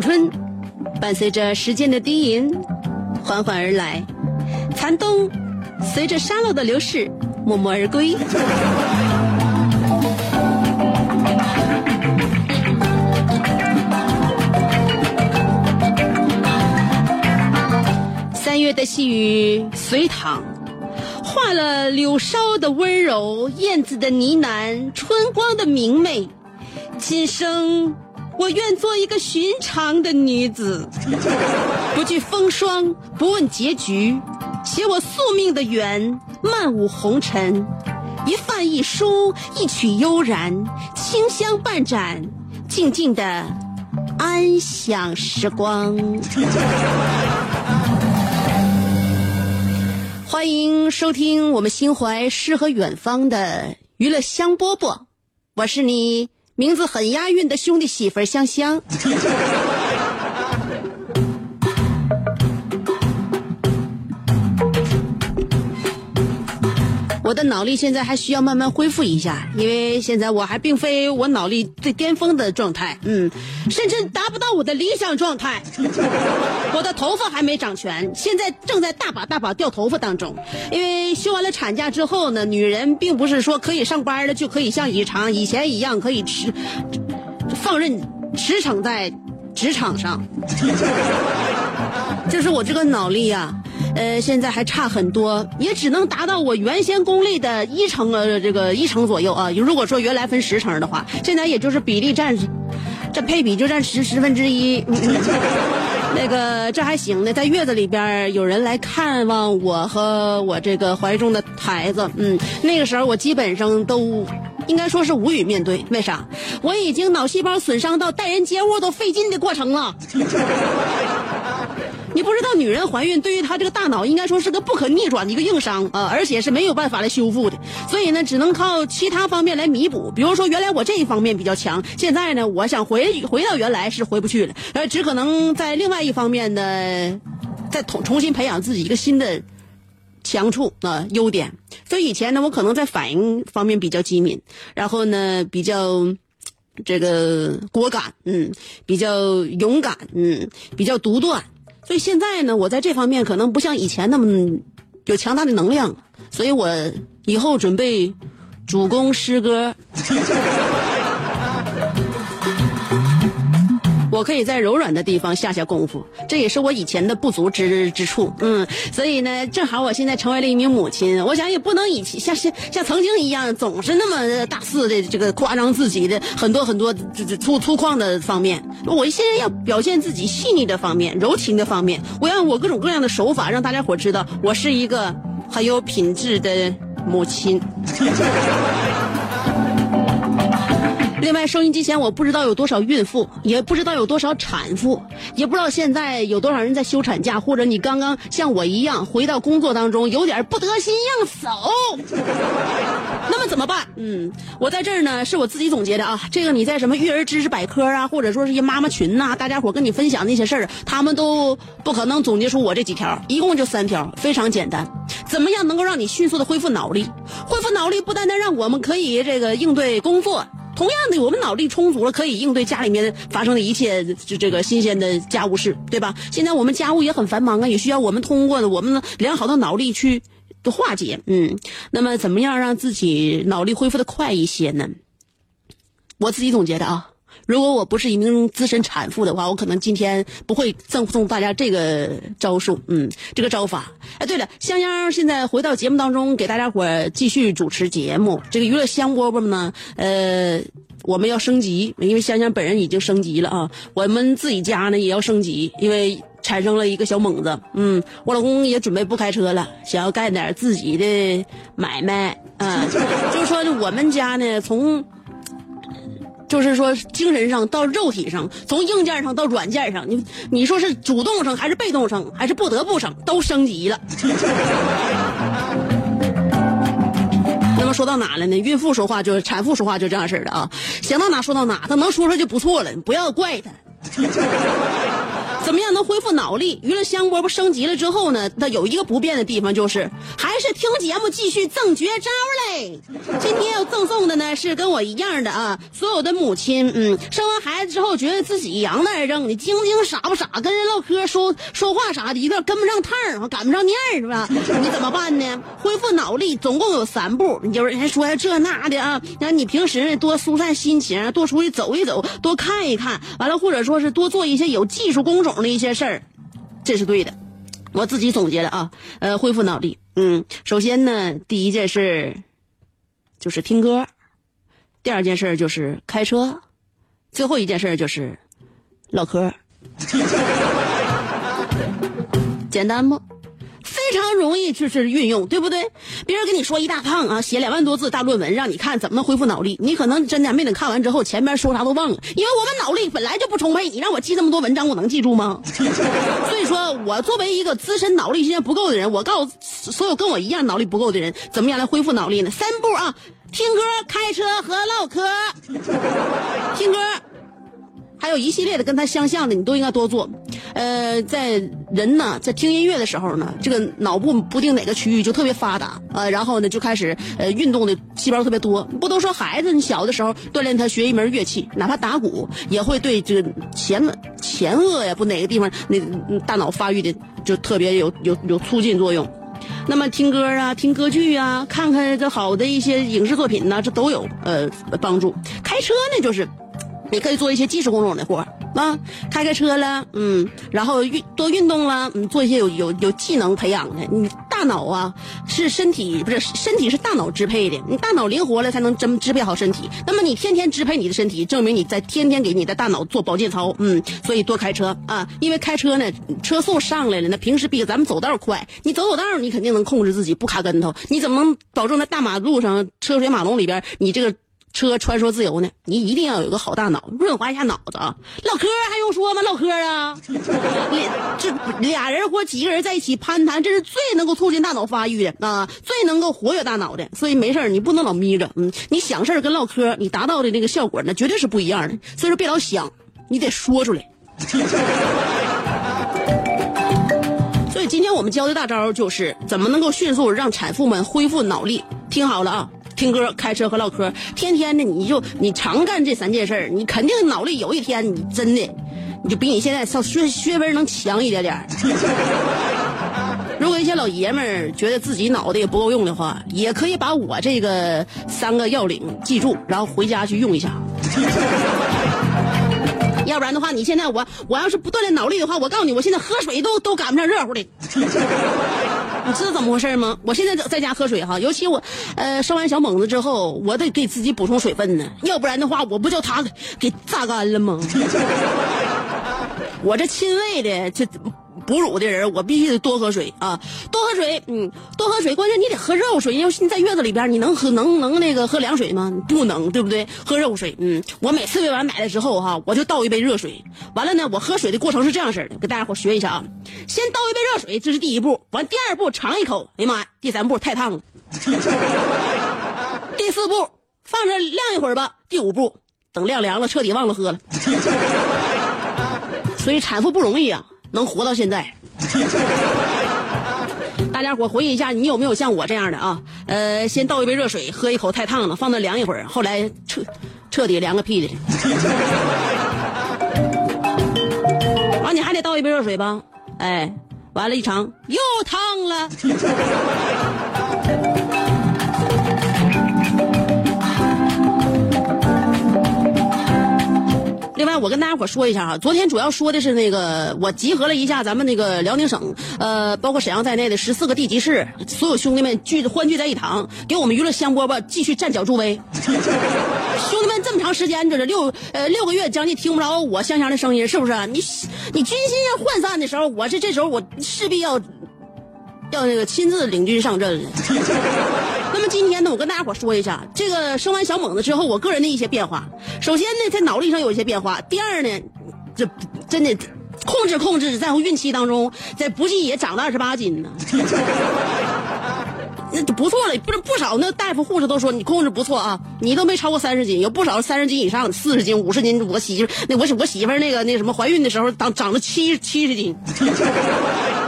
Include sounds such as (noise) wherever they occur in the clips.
春伴随着时间的低吟，缓缓而来；残冬随着沙漏的流逝，默默而归。三月的细雨随淌，化了柳梢的温柔，燕子的呢喃，春光的明媚。今生，我愿做一个寻常的女子，不惧风霜，不问结局，写我宿命的缘，漫舞红尘，一饭一书，一曲悠然，清香半盏，静静的安享时光。欢迎收听我们心怀诗和远方的娱乐香饽饽，我是你名字很押韵的兄弟媳妇香香。的脑力现在还需要慢慢恢复一下，因为现在我还并非我脑力最巅峰的状态，嗯，甚至达不到我的理想状态。(laughs) 我的头发还没长全，现在正在大把大把掉头发当中。因为休完了产假之后呢，女人并不是说可以上班了就可以像以常以前一样可以驰放任驰骋在职场上。就是我这个脑力呀、呃，现在还差很多，也只能达到我原先功力的一成呃这个一成左右啊。如果说原来分十成的话，现在也就是比例占，这配比就占十十分之一。(laughs) 那个这还行呢，在月子里边有人来看望我和我这个怀中的孩子，嗯，那个时候我基本上都应该说是无语面对，为啥？我已经脑细胞损伤到待人接物都费劲的过程了。你不知道，女人怀孕对于她这个大脑应该说是个不可逆转的一个硬伤啊、而且是没有办法来修复的，所以呢，只能靠其他方面来弥补。比如说，原来我这一方面比较强，现在呢，我想回回到原来是回不去了，呃，只可能在另外一方面呢，再重重新培养自己一个新的强处啊、优点。所以以前呢，我可能在反应方面比较机敏，然后呢，比较。这个果敢，嗯，比较勇敢，嗯，比较独断，所以现在呢，我在这方面可能不像以前那么有强大的能量，所以我以后准备主攻诗歌。我可以在柔软的地方下下功夫，这也是我以前的不足之之处。嗯，所以呢，正好我现在成为了一名母亲，我想也不能以前像像像曾经一样，总是那么大肆的这个夸张自己的很多很多这这粗粗犷的方面。我现在要表现自己细腻的方面、柔情的方面，我要我各种各样的手法，让大家伙知道我是一个很有品质的母亲。(laughs) 另外，收音机前我不知道有多少孕妇，也不知道有多少产妇，也不知道现在有多少人在休产假，或者你刚刚像我一样回到工作当中，有点不得心应手。(laughs) 那么怎么办？嗯，我在这儿呢，是我自己总结的啊。这个你在什么育儿知识百科啊，或者说是一妈妈群呐、大家伙跟你分享那些事儿，他们都不可能总结出我这几条，一共就三条，非常简单。怎么样能够让你迅速的恢复脑力？恢复脑力不单单让我们可以这个应对工作。同样的，我们脑力充足了，可以应对家里面发生的一切就这个新鲜的家务事，对吧？现在我们家务也很繁忙啊，也需要我们通过的我们良好的脑力去化解。嗯，那么怎么样让自己脑力恢复的快一些呢？我自己总结的啊。如果我不是一名资深产妇的话，我可能今天不会赠送大家这个招数，嗯，这个招法。哎，对了，香香现在回到节目当中，给大家伙继续主持节目。这个娱乐香饽饽呢，呃，我们要升级，因为香香本人已经升级了啊。我们自己家呢也要升级，因为产生了一个小猛子，嗯，我老公也准备不开车了，想要干点自己的买卖，啊，就是说我们家呢从。就是说，精神上到肉体上，从硬件上到软件上，你你说是主动上还是被动上，还是不得不上，都升级了。(laughs) 那么说到哪了呢？孕妇说话就是产妇说话就这样式的啊，想到哪说到哪，她能说说就不错了，不要怪她。怎么样能恢复脑力？娱乐香饽饽升级了之后呢？它有一个不变的地方，就是还是听节目继续赠绝招嘞。今天要赠送的呢是跟我一样的啊，所有的母亲，嗯，生完孩子之后觉得自己阳的正的，晶晶傻不傻，跟人唠嗑说说话啥的，一个跟不上趟儿，赶不上面儿，是吧？你怎么办呢？恢复脑力总共有三步，你就是还说这那的啊，让你平时多疏散心情，多出去走一走，多看一看，完了或者说是多做一些有技术工种。懂了一些事儿，这是对的，我自己总结的啊。呃，恢复脑力，嗯，首先呢，第一件事就是听歌，第二件事就是开车，最后一件事就是唠嗑，(laughs) 简单不？非常容易就是运用，对不对？别人跟你说一大趟啊，写两万多字大论文，让你看怎么能恢复脑力？你可能真的没等看完之后，前面说啥都忘了，因为我们脑力本来就不充沛。你让我记这么多文章，我能记住吗？(laughs) 所以说我作为一个资深脑力现在不够的人，我告诉所有跟我一样脑力不够的人，怎么样来恢复脑力呢？三步啊：听歌、开车和唠嗑。听歌。还有一系列的跟他相像的，你都应该多做。呃，在人呢在听音乐的时候呢，这个脑部不定哪个区域就特别发达呃，然后呢就开始呃运动的细胞特别多。不都说孩子你小的时候锻炼他学一门乐器，哪怕打鼓也会对这个前前额呀不哪个地方那大脑发育的就特别有有有促进作用。那么听歌啊，听歌剧啊，看看这好的一些影视作品呢，这都有呃帮助。开车呢就是。你可以做一些技术工种的活啊，开开车了，嗯，然后运多运动了，嗯，做一些有有有技能培养的。你大脑啊，是身体不是身体是大脑支配的，你大脑灵活了才能真支配好身体。那么你天天支配你的身体，证明你在天天给你的大脑做保健操，嗯，所以多开车啊，因为开车呢，车速上来了，那平时比咱们走道快，你走走道你肯定能控制自己不卡跟头，你怎么能保证在大马路上车水马龙里边你这个？车穿梭自由呢，你一定要有个好大脑，润滑一下脑子啊！唠嗑还用说吗？唠嗑啊，(laughs) 你这俩人或几个人在一起攀谈，这是最能够促进大脑发育的啊，最能够活跃大脑的。所以没事你不能老眯着，嗯，你想事跟唠嗑，你达到的那个效果那绝对是不一样的。所以说别老想，你得说出来。所以今天我们教的大招就是怎么能够迅速让产妇们恢复脑力。听好了啊！听歌、开车和唠嗑，天天的你就你常干这三件事你肯定脑力有一天你真的，你就比你现在上学学分能强一点点 (laughs) 如果一些老爷们儿觉得自己脑袋也不够用的话，也可以把我这个三个要领记住，然后回家去用一下。(laughs) 要不然的话，你现在我我要是不锻炼脑力的话，我告诉你，我现在喝水都都赶不上热乎的。你知道怎么回事吗？我现在在家喝水哈，尤其我，呃，生完小猛子之后，我得给自己补充水分呢，要不然的话，我不叫他给榨干了吗？(laughs) 我这亲喂的这。哺乳的人，我必须得多喝水啊，多喝水，嗯，多喝水。关键你得喝热水，要是你在月子里边，你能喝能能那个喝凉水吗？不能，对不对？喝热水，嗯，我每次喂完奶的之后哈，我就倒一杯热水。完了呢，我喝水的过程是这样式的，给大家伙学一下啊。先倒一杯热水，这是第一步。完，第二步尝一口，哎呀妈呀，第三步太烫了。第四步放着晾一会儿吧。第五步等晾凉了，彻底忘了喝了。(laughs) 所以产妇不容易啊。能活到现在，(laughs) 大家伙回忆一下，你有没有像我这样的啊？呃，先倒一杯热水，喝一口太烫了，放那凉一会儿，后来彻彻底凉个屁的。完，(laughs) 你还得倒一杯热水吧？哎，完了，一尝又烫了。我跟大家伙说一下哈，昨天主要说的是那个，我集合了一下咱们那个辽宁省，呃，包括沈阳在内的十四个地级市，所有兄弟们聚欢聚在一堂，给我们娱乐香饽饽继续站脚助威。(laughs) 兄弟们，这么长时间，这是六呃六个月，将近听不着我香香的声音，是不是？你你军心要涣散的时候，我是这时候我势必要要那个亲自领军上阵了。(laughs) 那么今天呢，我跟大家伙说一下这个生完小猛子之后，我个人的一些变化。首先呢，在脑力上有一些变化。第二呢，这真的控制控制，在乎孕期当中，在不计也长了二十八斤呢。(laughs) 那就不错了，不是不少那大夫护士都说你控制不错啊，你都没超过三十斤，有不少三十斤以上，四十斤、五十斤。我媳妇那我我媳妇那个那什么怀孕的时候长长了七七十斤。(laughs)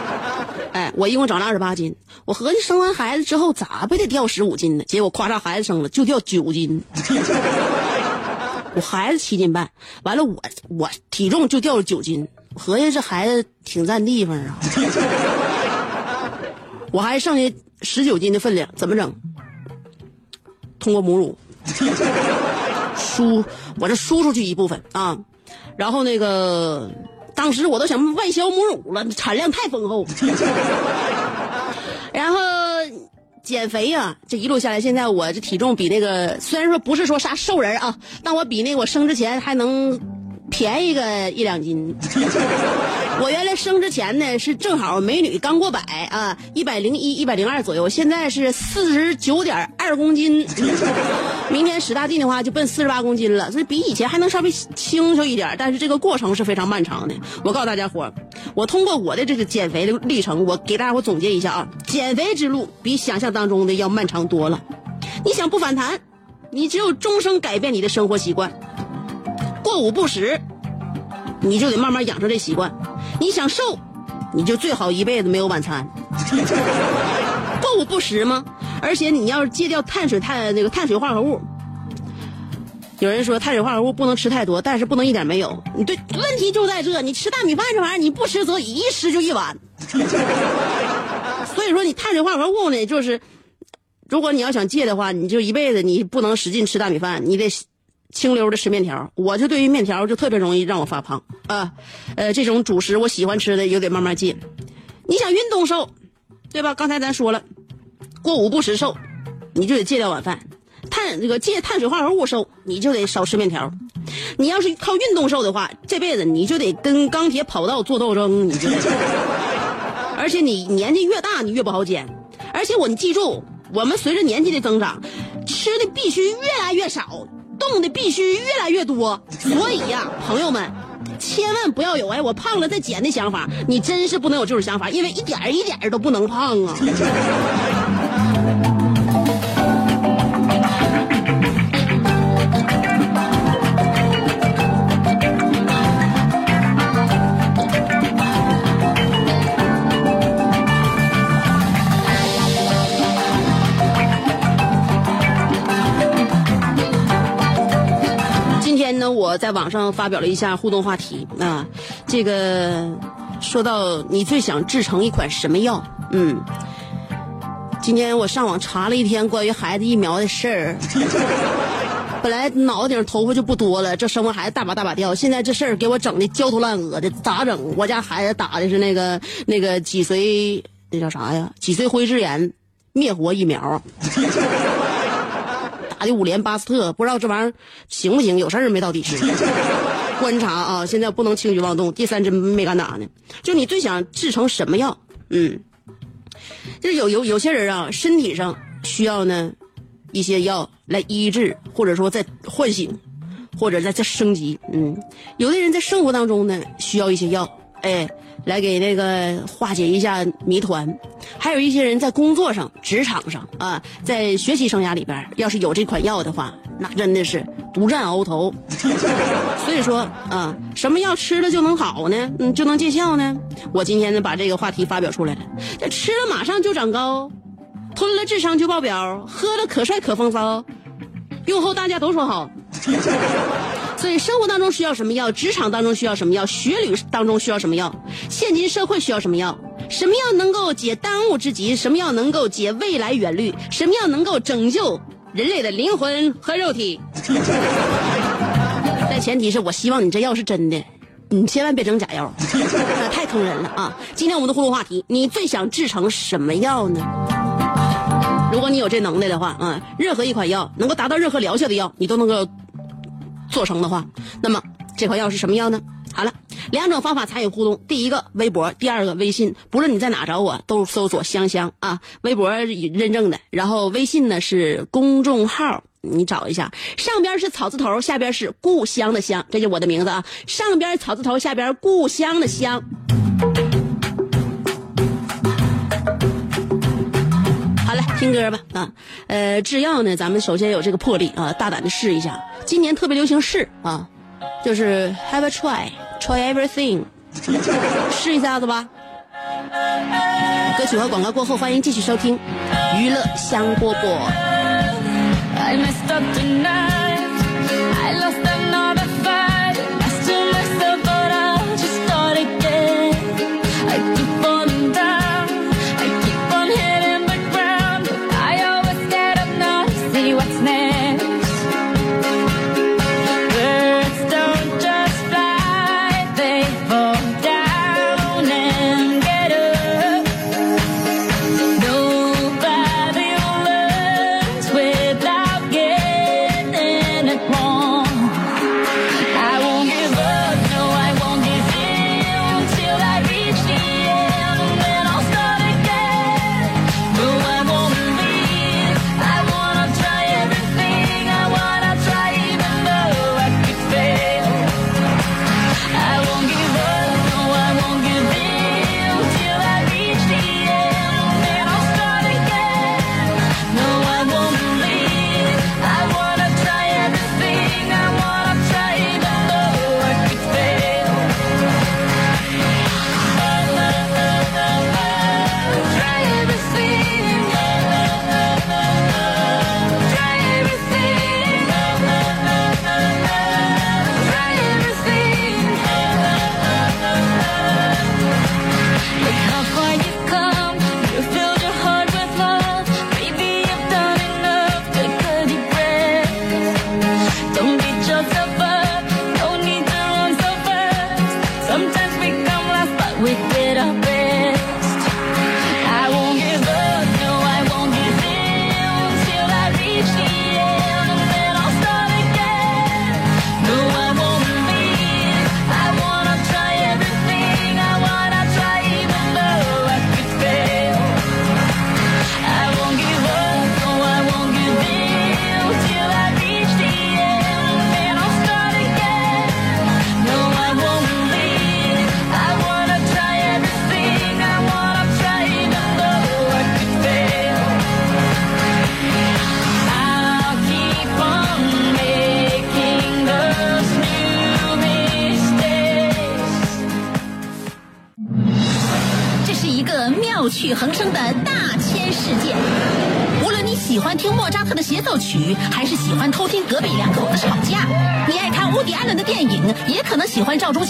哎，我一共长了二十八斤，我合计生完孩子之后咋不得掉十五斤呢？结果咔嚓孩子生了就掉九斤，(laughs) 我孩子七斤半，完了我我体重就掉了九斤，合计这孩子挺占地方啊，(laughs) 我还剩下十九斤的分量，怎么整？通过母乳输，我这输出去一部分啊，然后那个。当时我都想外销母乳了，产量太丰厚。(laughs) 然后减肥呀，这一路下来，现在我这体重比那个虽然说不是说啥瘦人啊，但我比那个我生之前还能便宜个一两斤。(laughs) 我原来生之前呢是正好美女刚过百啊，一百零一、一百零二左右，现在是四十九点二公斤。(laughs) 明年使大劲的话就奔四十八公斤了，所以比以前还能稍微轻松一点，但是这个过程是非常漫长的。我告诉大家伙，我通过我的这个减肥的历程，我给大家伙总结一下啊，减肥之路比想象当中的要漫长多了。你想不反弹，你只有终生改变你的生活习惯，过午不食，你就得慢慢养成这习惯。你想瘦，你就最好一辈子没有晚餐。过午不食吗？而且你要是戒掉碳水碳那个碳水化合物，有人说碳水化合物不能吃太多，但是不能一点没有。你对问题就在这，你吃大米饭这玩意儿你不吃则已，一吃就一碗。(laughs) 所以说你碳水化合物呢，就是如果你要想戒的话，你就一辈子你不能使劲吃大米饭，你得清溜的吃面条。我就对于面条就特别容易让我发胖啊，呃，这种主食我喜欢吃的也得慢慢戒。你想运动瘦，对吧？刚才咱说了。过午不食瘦，你就得戒掉晚饭；碳这个戒碳水化合物瘦，你就得少吃面条。你要是靠运动瘦的话，这辈子你就得跟钢铁跑道做斗争，你就。(laughs) 而且你年纪越大，你越不好减。而且我你记住，我们随着年纪的增长，吃的必须越来越少，动的必须越来越多。所以呀，朋友们，千万不要有哎我胖了再减的想法，你真是不能有这种想法，因为一点一点都不能胖啊。天呢我在网上发表了一下互动话题啊，这个说到你最想制成一款什么药？嗯，今天我上网查了一天关于孩子疫苗的事儿，本来脑袋顶头发就不多了，这生完孩子大把大把掉，现在这事儿给我整的焦头烂额的，咋整？我家孩子打的是那个那个脊髓那叫啥呀？脊髓灰质炎灭活疫苗。打的五联巴斯特，不知道这玩意儿行不行？有事儿没到底是 (laughs) 观察啊，现在不能轻举妄动。第三针没敢打呢。就你最想制成什么药？嗯，就是有有有些人啊，身体上需要呢一些药来医治，或者说在唤醒，或者在在升级。嗯，有的人在生活当中呢需要一些药，哎。来给那个化解一下谜团，还有一些人在工作上、职场上啊，在学习生涯里边，要是有这款药的话，那真的是独占鳌头。(laughs) 所以说啊，什么药吃了就能好呢？嗯，就能见效呢？我今天呢把这个话题发表出来了。这吃了马上就长高，吞了智商就爆表，喝了可帅可风骚，用后大家都说好。所以生活当中需要什么药，职场当中需要什么药，学旅当中需要什么药，现今社会需要什么药？什么药能够解当务之急？什么药能够解未来远虑？什么药能够拯救人类的灵魂和肉体？(laughs) 但前提是我希望你这药是真的，你千万别整假药，那太坑人了啊！今天我们的互动话题，你最想制成什么药呢？如果你有这能耐的话，啊，任何一款药能够达到任何疗效的药，你都能够做成的话，那么这款药是什么药呢？好了，两种方法参与互动：第一个微博，第二个微信。不论你在哪找我，都搜索“香香”啊，微博认证的，然后微信呢是公众号，你找一下，上边是草字头，下边是故乡的乡，这就我的名字啊。上边草字头，下边故乡的乡。听歌吧啊，呃，制药呢，咱们首先有这个魄力啊，大胆的试一下。今年特别流行试啊。就是 have a try, try everything，(laughs) 试一下子吧。歌曲和广告过后，欢迎继续收听娱乐香饽饽。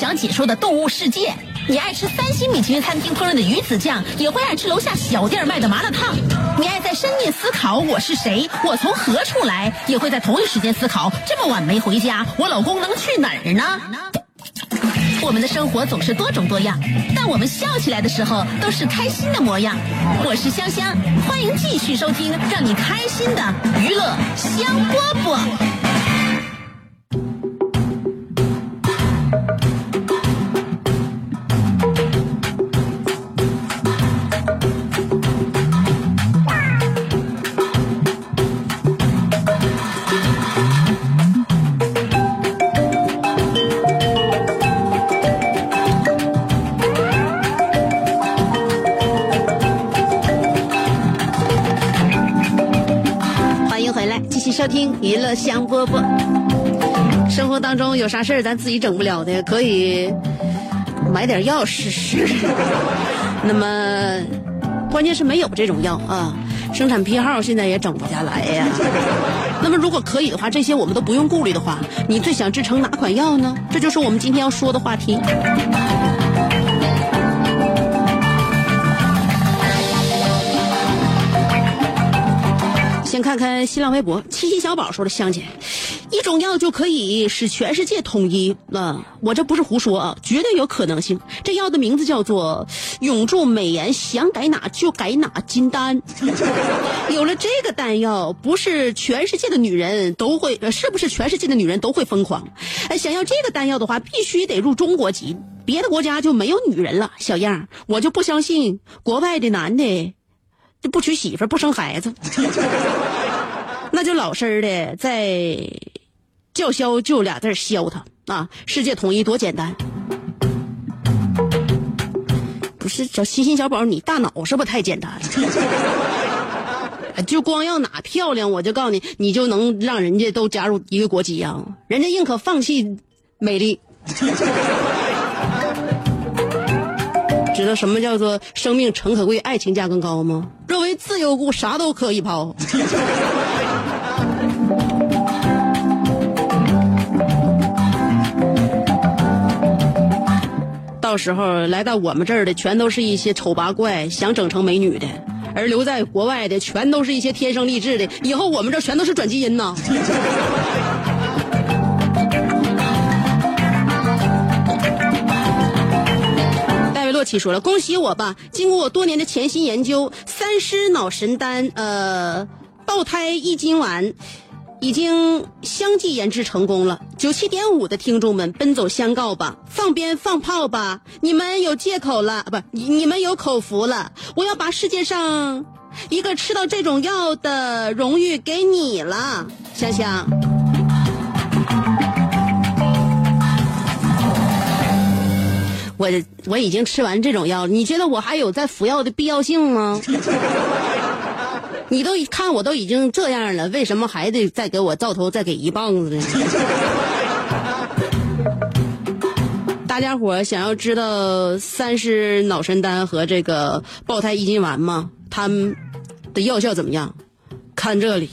想解说的《动物世界》；你爱吃三星米其林餐厅烹饪的鱼子酱，也会爱吃楼下小店卖的麻辣烫；你爱在深夜思考我是谁，我从何处来，也会在同一时间思考这么晚没回家，我老公能去哪儿呢？我们的生活总是多种多样，但我们笑起来的时候都是开心的模样。我是香香，欢迎继续收听让你开心的娱乐香饽饽。香饽饽。生活当中有啥事儿咱自己整不了的，可以买点药试试。(laughs) 那么，关键是没有这种药啊，生产批号现在也整不下来呀。那么如果可以的话，这些我们都不用顾虑的话，你最想制成哪款药呢？这就是我们今天要说的话题。看看新浪微博，七七小宝说的香姐，一种药就可以使全世界统一了！我这不是胡说啊，绝对有可能性。这药的名字叫做永驻美颜，想改哪就改哪金丹。(laughs) 有了这个丹药，不是全世界的女人都会，呃，是不是全世界的女人都会疯狂？哎，想要这个丹药的话，必须得入中国籍，别的国家就没有女人了。小样，我就不相信国外的男的。就不娶媳妇不生孩子，(laughs) 那就老实的在叫嚣就俩字削他啊！世界统一多简单，不是找欣欣小宝，你大脑是不太简单了？(laughs) 就光要哪漂亮，我就告诉你，你就能让人家都加入一个国籍呀？人家宁可放弃美丽。知道什么叫做生命诚可贵，爱情价更高吗？若为自由故，啥都可以抛。(laughs) 到时候来到我们这儿的，全都是一些丑八怪，想整成美女的；而留在国外的，全都是一些天生丽质的。以后我们这全都是转基因呐。洛奇说了：“恭喜我吧！经过我多年的潜心研究，三尸脑神丹，呃，爆胎益精丸，已经相继研制成功了。九七点五的听众们，奔走相告吧，放鞭放炮吧！你们有借口了，不，你你们有口福了！我要把世界上一个吃到这种药的荣誉给你了，香香。”我我已经吃完这种药，你觉得我还有再服药的必要性吗？(laughs) 你都看我都已经这样了，为什么还得再给我照头再给一棒子呢？大家伙想要知道三尸脑神丹和这个爆胎益精丸吗？它们的药效怎么样？看这里。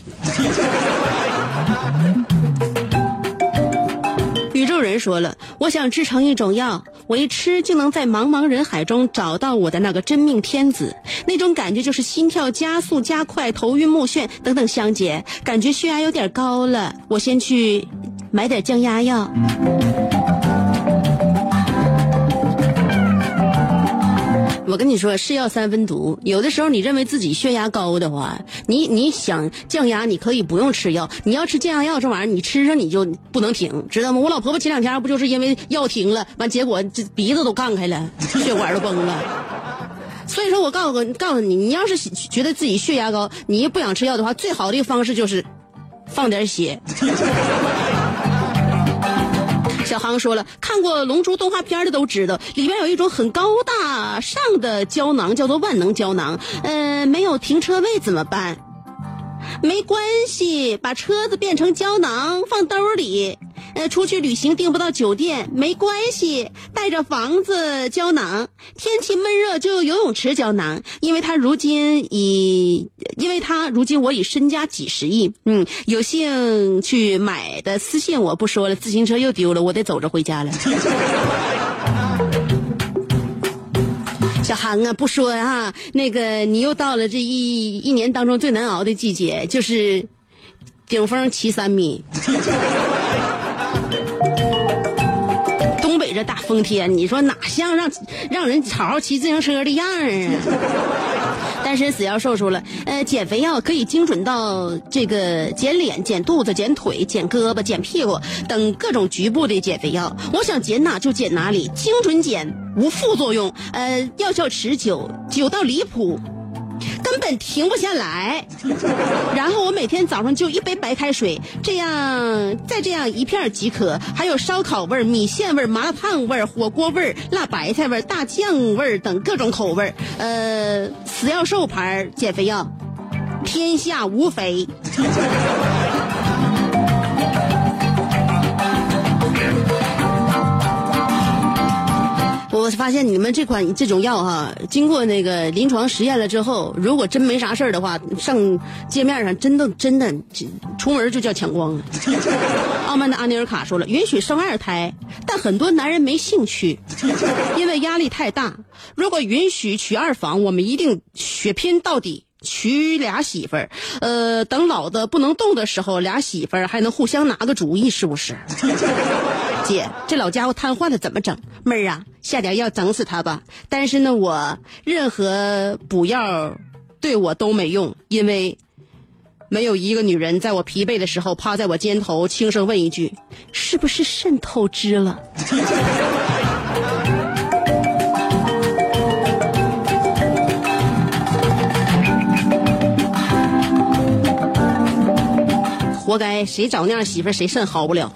有人说了，我想制成一种药。我一吃就能在茫茫人海中找到我的那个真命天子，那种感觉就是心跳加速加快、头晕目眩等等。香姐，感觉血压有点高了，我先去买点降压药。我跟你说，是药三分毒。有的时候，你认为自己血压高的话，你你想降压，你可以不用吃药。你要吃降压药这玩意儿，你吃上你就不能停，知道吗？我老婆婆前两天不就是因为药停了，完结果这鼻子都干开了，血管都崩了。所以说我告诉告诉你，你要是觉得自己血压高，你不想吃药的话，最好的一个方式就是放点血。小航说了，看过《龙珠》动画片的都知道，里边有一种很高大上的胶囊，叫做万能胶囊。呃，没有停车位怎么办？没关系，把车子变成胶囊放兜里。呃，出去旅行订不到酒店没关系，带着房子胶囊，天气闷热就游泳池胶囊，因为他如今已，因为他如今我已身家几十亿，嗯，有幸去买的私信我不说了，自行车又丢了，我得走着回家了。小韩啊，不说啊，那个你又到了这一一年当中最难熬的季节，就是顶峰骑三米。这大风天，你说哪像让让人好好骑自行车的样儿啊？(laughs) 单身死要瘦出了，呃，减肥药可以精准到这个减脸、减肚子、减腿、减胳膊、减屁股等各种局部的减肥药。我想减哪就减哪里，精准减，无副作用，呃，药效持久，久到离谱。停不下来，然后我每天早上就一杯白开水，这样再这样一片即可。还有烧烤味、米线味、麻辣烫味、火锅味、辣白菜味、大酱味等各种口味。呃，死要瘦牌减肥药，天下无肥。我发现你们这款这种药哈，经过那个临床实验了之后，如果真没啥事儿的话，上街面上真的真的出门就叫抢光了。傲慢的阿尼尔卡说了，允许生二胎，但很多男人没兴趣，因为压力太大。如果允许娶二房，我们一定血拼到底。娶俩媳妇儿，呃，等老的不能动的时候，俩媳妇儿还能互相拿个主意，是不是？姐，这老家伙瘫痪了，怎么整？妹儿啊，下点药整死他吧。但是呢，我任何补药对我都没用，因为没有一个女人在我疲惫的时候趴在我肩头轻声问一句：“是不是肾透支了？” (laughs) 活该，谁找那样媳妇谁肾好不了。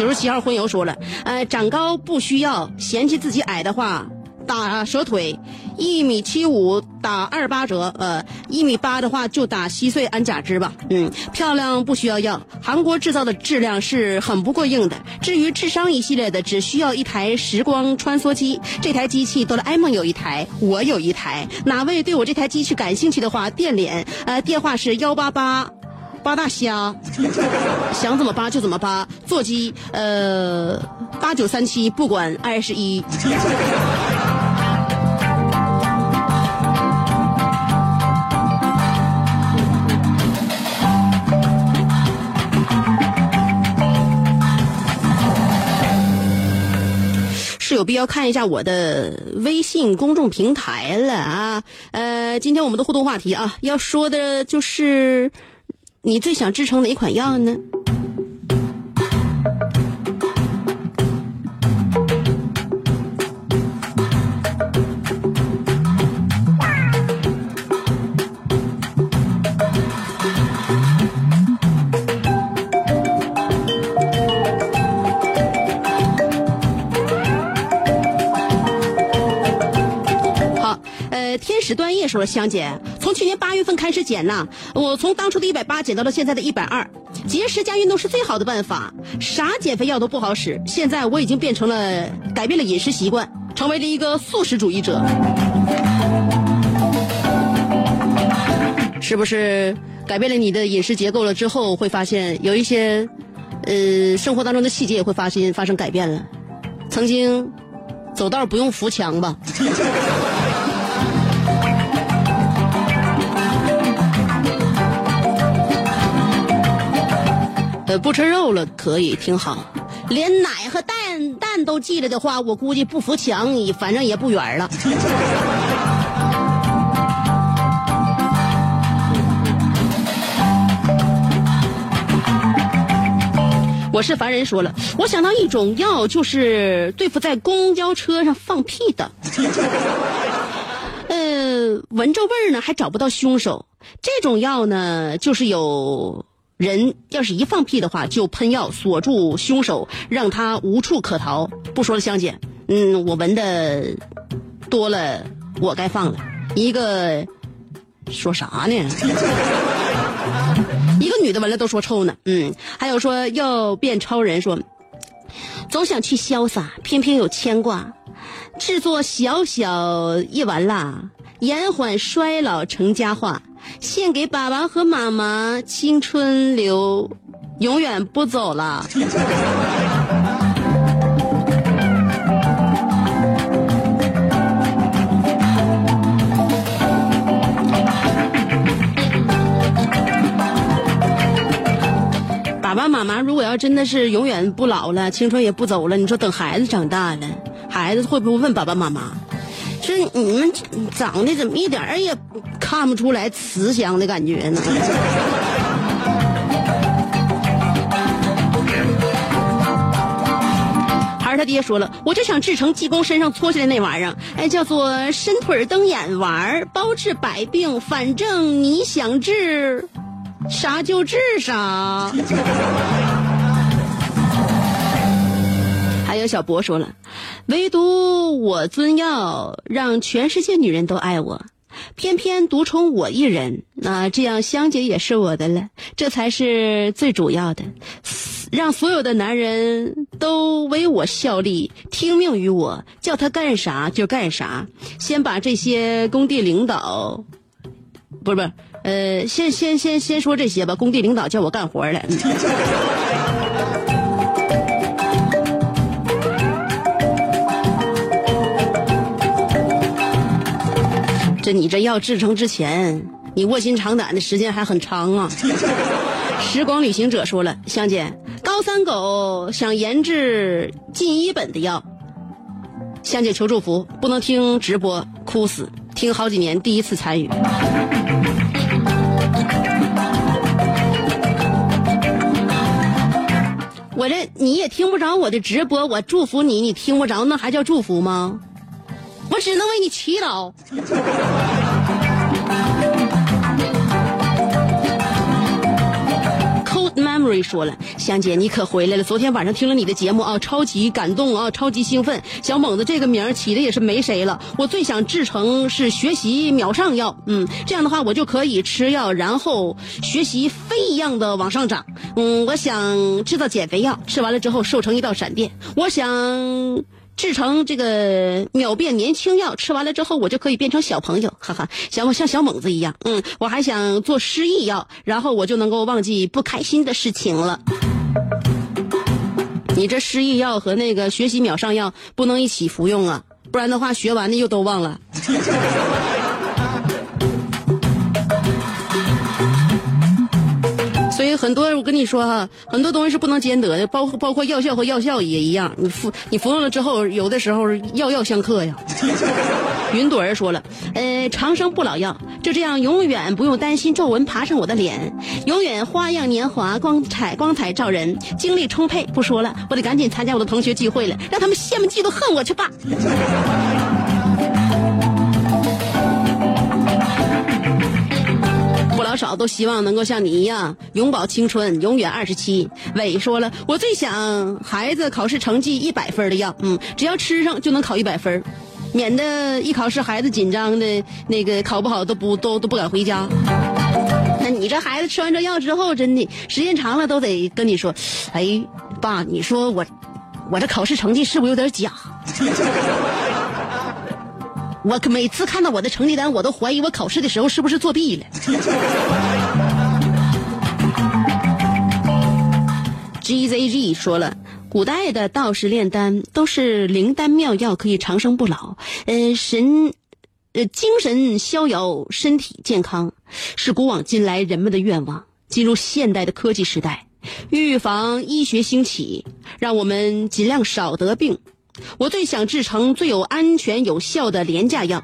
九十七号婚友说了，呃，长高不需要，嫌弃自己矮的话，打折腿，一米七五打二八折，呃，一米八的话就打稀碎安甲肢吧。嗯，漂亮不需要要，韩国制造的质量是很不过硬的。至于智商一系列的，只需要一台时光穿梭机，这台机器哆啦 A 梦有一台，我有一台。哪位对我这台机器感兴趣的话，电联，呃，电话是幺八八。八大虾，想怎么扒就怎么扒。座机呃八九三七，不管二十一。是有必要看一下我的微信公众平台了啊。呃，今天我们的互动话题啊，要说的就是。你最想制成哪款药呢？好，呃天使断叶说：“香姐，从去年八月份开始减呐，我从当初的一百八减到了现在的一百二。节食加运动是最好的办法，啥减肥药都不好使。现在我已经变成了改变了饮食习惯，成为了一个素食主义者。是不是改变了你的饮食结构了之后，会发现有一些呃生活当中的细节也会发现发生改变了？曾经走道不用扶墙吧？”呃，不吃肉了可以挺好，连奶和蛋蛋都忌了的话，我估计不扶墙，你反正也不远了。(laughs) 我是凡人说了，我想到一种药，就是对付在公交车上放屁的。呃，闻着味儿呢，还找不到凶手。这种药呢，就是有。人要是一放屁的话，就喷药锁住凶手，让他无处可逃。不说了，香姐，嗯，我闻的多了，我该放了。一个说啥呢？(laughs) 一个女的闻了都说臭呢。嗯，还有说要变超人，说总想去潇洒，偏偏有牵挂。制作小小一丸啦，延缓衰老成佳话。献给爸爸和妈妈，青春留，永远不走了。爸爸妈妈如果要真的是永远不老了，青春也不走了，你说等孩子长大了，孩子会不会问爸爸妈妈？说你们长得怎么一点儿也看不出来慈祥的感觉呢？(laughs) 还是他爹说了，我就想制成济公身上搓下来那玩意儿，哎，叫做伸腿瞪眼丸儿，包治百病，反正你想治啥就治啥。(laughs) 还有小博说了。唯独我尊药，让全世界女人都爱我，偏偏独宠我一人。那这样香姐也是我的了，这才是最主要的。让所有的男人都为我效力，听命于我，叫他干啥就干啥。先把这些工地领导，不是不是，呃，先先先先说这些吧。工地领导叫我干活了。你这药制成之前，你卧薪尝胆的时间还很长啊。(laughs) 时光旅行者说了，香姐，高三狗想研制进一本的药，香姐求祝福，不能听直播哭死，听好几年第一次参与。我这你也听不着我的直播，我祝福你，你听不着，那还叫祝福吗？我只能为你祈祷。Cold Memory 说了，香姐你可回来了。昨天晚上听了你的节目啊，超级感动啊，超级兴奋。小猛子这个名起的也是没谁了。我最想制成是学习秒上药，嗯，这样的话我就可以吃药，然后学习飞一样的往上涨。嗯，我想制造减肥药，吃完了之后瘦成一道闪电。我想。制成这个秒变年轻药，吃完了之后我就可以变成小朋友，哈哈，像我像小猛子一样。嗯，我还想做失忆药，然后我就能够忘记不开心的事情了。你这失忆药和那个学习秒上药不能一起服用啊，不然的话学完的又都忘了。以很多我跟你说哈，很多东西是不能兼得的，包括包括药效和药效也一样。你服你服用了之后，有的时候药药相克呀。(laughs) 云朵儿说了，呃，长生不老药，就这样永远不用担心皱纹爬上我的脸，永远花样年华，光彩光彩照人，精力充沛。不说了，我得赶紧参加我的同学聚会了，让他们羡慕嫉妒恨我去吧。老少都希望能够像你一样永葆青春，永远二十七。伟说了，我最想孩子考试成绩一百分的药，嗯，只要吃上就能考一百分，免得一考试孩子紧张的那个考不好都不都都不敢回家。那你这孩子吃完这药之后，真的时间长了都得跟你说，哎，爸，你说我我这考试成绩是不是有点假？我每次看到我的成绩单，我都怀疑我考试的时候是不是作弊了。(laughs) GZG 说了，古代的道士炼丹都是灵丹妙药，可以长生不老，呃，神，呃，精神逍遥，身体健康，是古往今来人们的愿望。进入现代的科技时代，预防医学兴起，让我们尽量少得病。我最想制成最有安全有效的廉价药。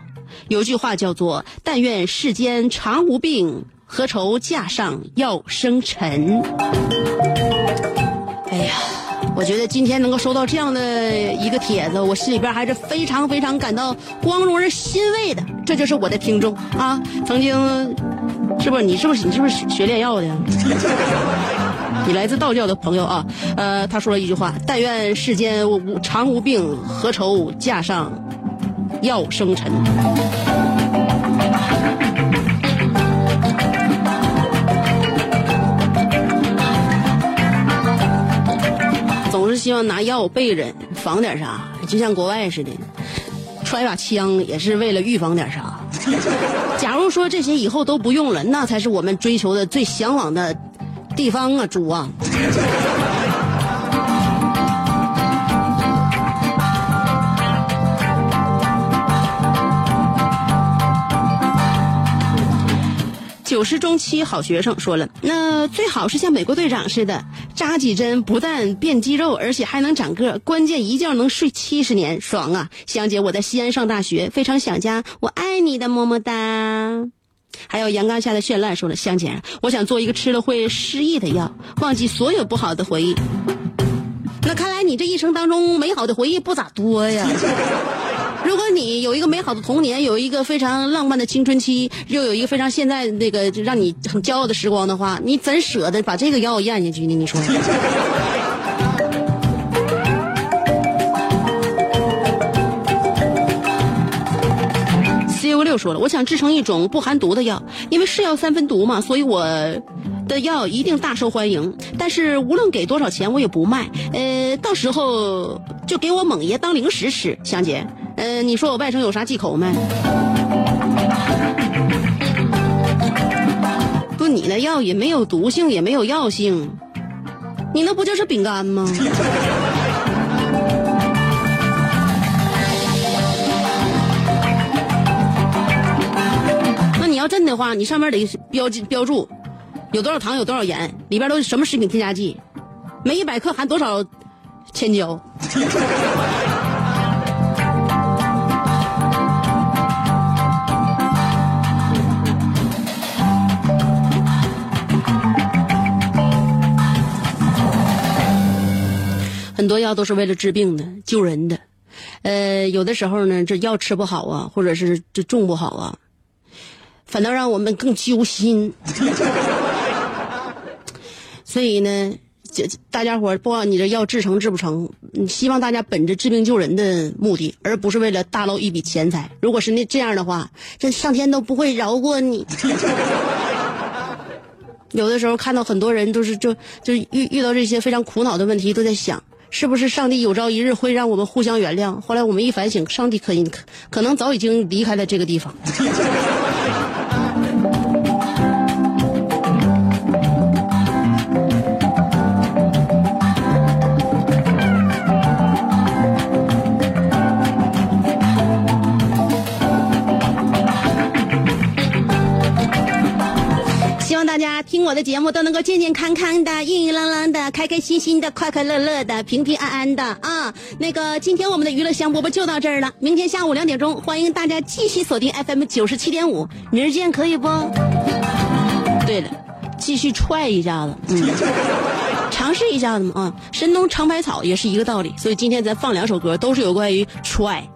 有句话叫做“但愿世间常无病，何愁架上药生尘。”哎呀，我觉得今天能够收到这样的一个帖子，我心里边还是非常非常感到光荣而欣慰的。这就是我的听众啊，曾经，是不是你是不是你是不是学炼药的？(laughs) 你来自道教的朋友啊，呃，他说了一句话：“但愿世间无常无病，何愁架上药生尘。”希望拿药备着，防点啥，就像国外似的，揣把枪也是为了预防点啥。(laughs) 假如说这些以后都不用了，那才是我们追求的最向往的。地方啊，猪啊！九十中期好学生说了，那最好是像美国队长似的，扎几针不但变肌肉，而且还能长个，关键一觉能睡七十年，爽啊！香姐，我在西安上大学，非常想家，我爱你的，么么哒。还有阳刚下的绚烂说了，香姐，我想做一个吃了会失忆的药，忘记所有不好的回忆。(laughs) 那看来你这一生当中美好的回忆不咋多呀。如果你有一个美好的童年，有一个非常浪漫的青春期，又有一个非常现在那个让你很骄傲的时光的话，你怎舍得把这个药咽下去呢？你说？六说了，我想制成一种不含毒的药，因为是药三分毒嘛，所以我的药一定大受欢迎，但是无论给多少钱，我也不卖。呃，到时候就给我猛爷当零食吃。香姐，呃，你说我外甥有啥忌口没？不，你那药也没有毒性，也没有药性，你那不就是饼干吗？那你要真的话，你上面得标记标注。有多少糖，有多少盐，里边都是什么食品添加剂？每一百克含多少千焦？很多药都是为了治病的、救人的。呃，有的时候呢，这药吃不好啊，或者是这种不好啊，反倒让我们更揪心。(laughs) 所以呢，这大家伙不管你这药治成治不成，希望大家本着治病救人的目的，而不是为了大捞一笔钱财。如果是那这样的话，这上天都不会饶过你。(laughs) 有的时候看到很多人都是就就遇遇到这些非常苦恼的问题，都在想，是不是上帝有朝一日会让我们互相原谅？后来我们一反省，上帝可可可能早已经离开了这个地方。大家听我的节目都能够健健康康的、硬硬朗朗的、开开心心的、快快乐乐的、平平安安的啊！那个，今天我们的娱乐香饽饽就到这儿了。明天下午两点钟，欢迎大家继续锁定 FM 九十七点五，明儿见，可以不？对了，继续踹一下子，嗯，尝试一下子嘛啊！神农尝百草也是一个道理，所以今天咱放两首歌，都是有关于踹。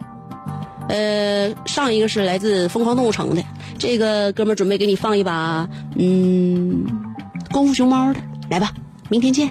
呃，上一个是来自疯狂动物城的。这个哥们准备给你放一把，嗯，功夫熊猫的，来吧，明天见。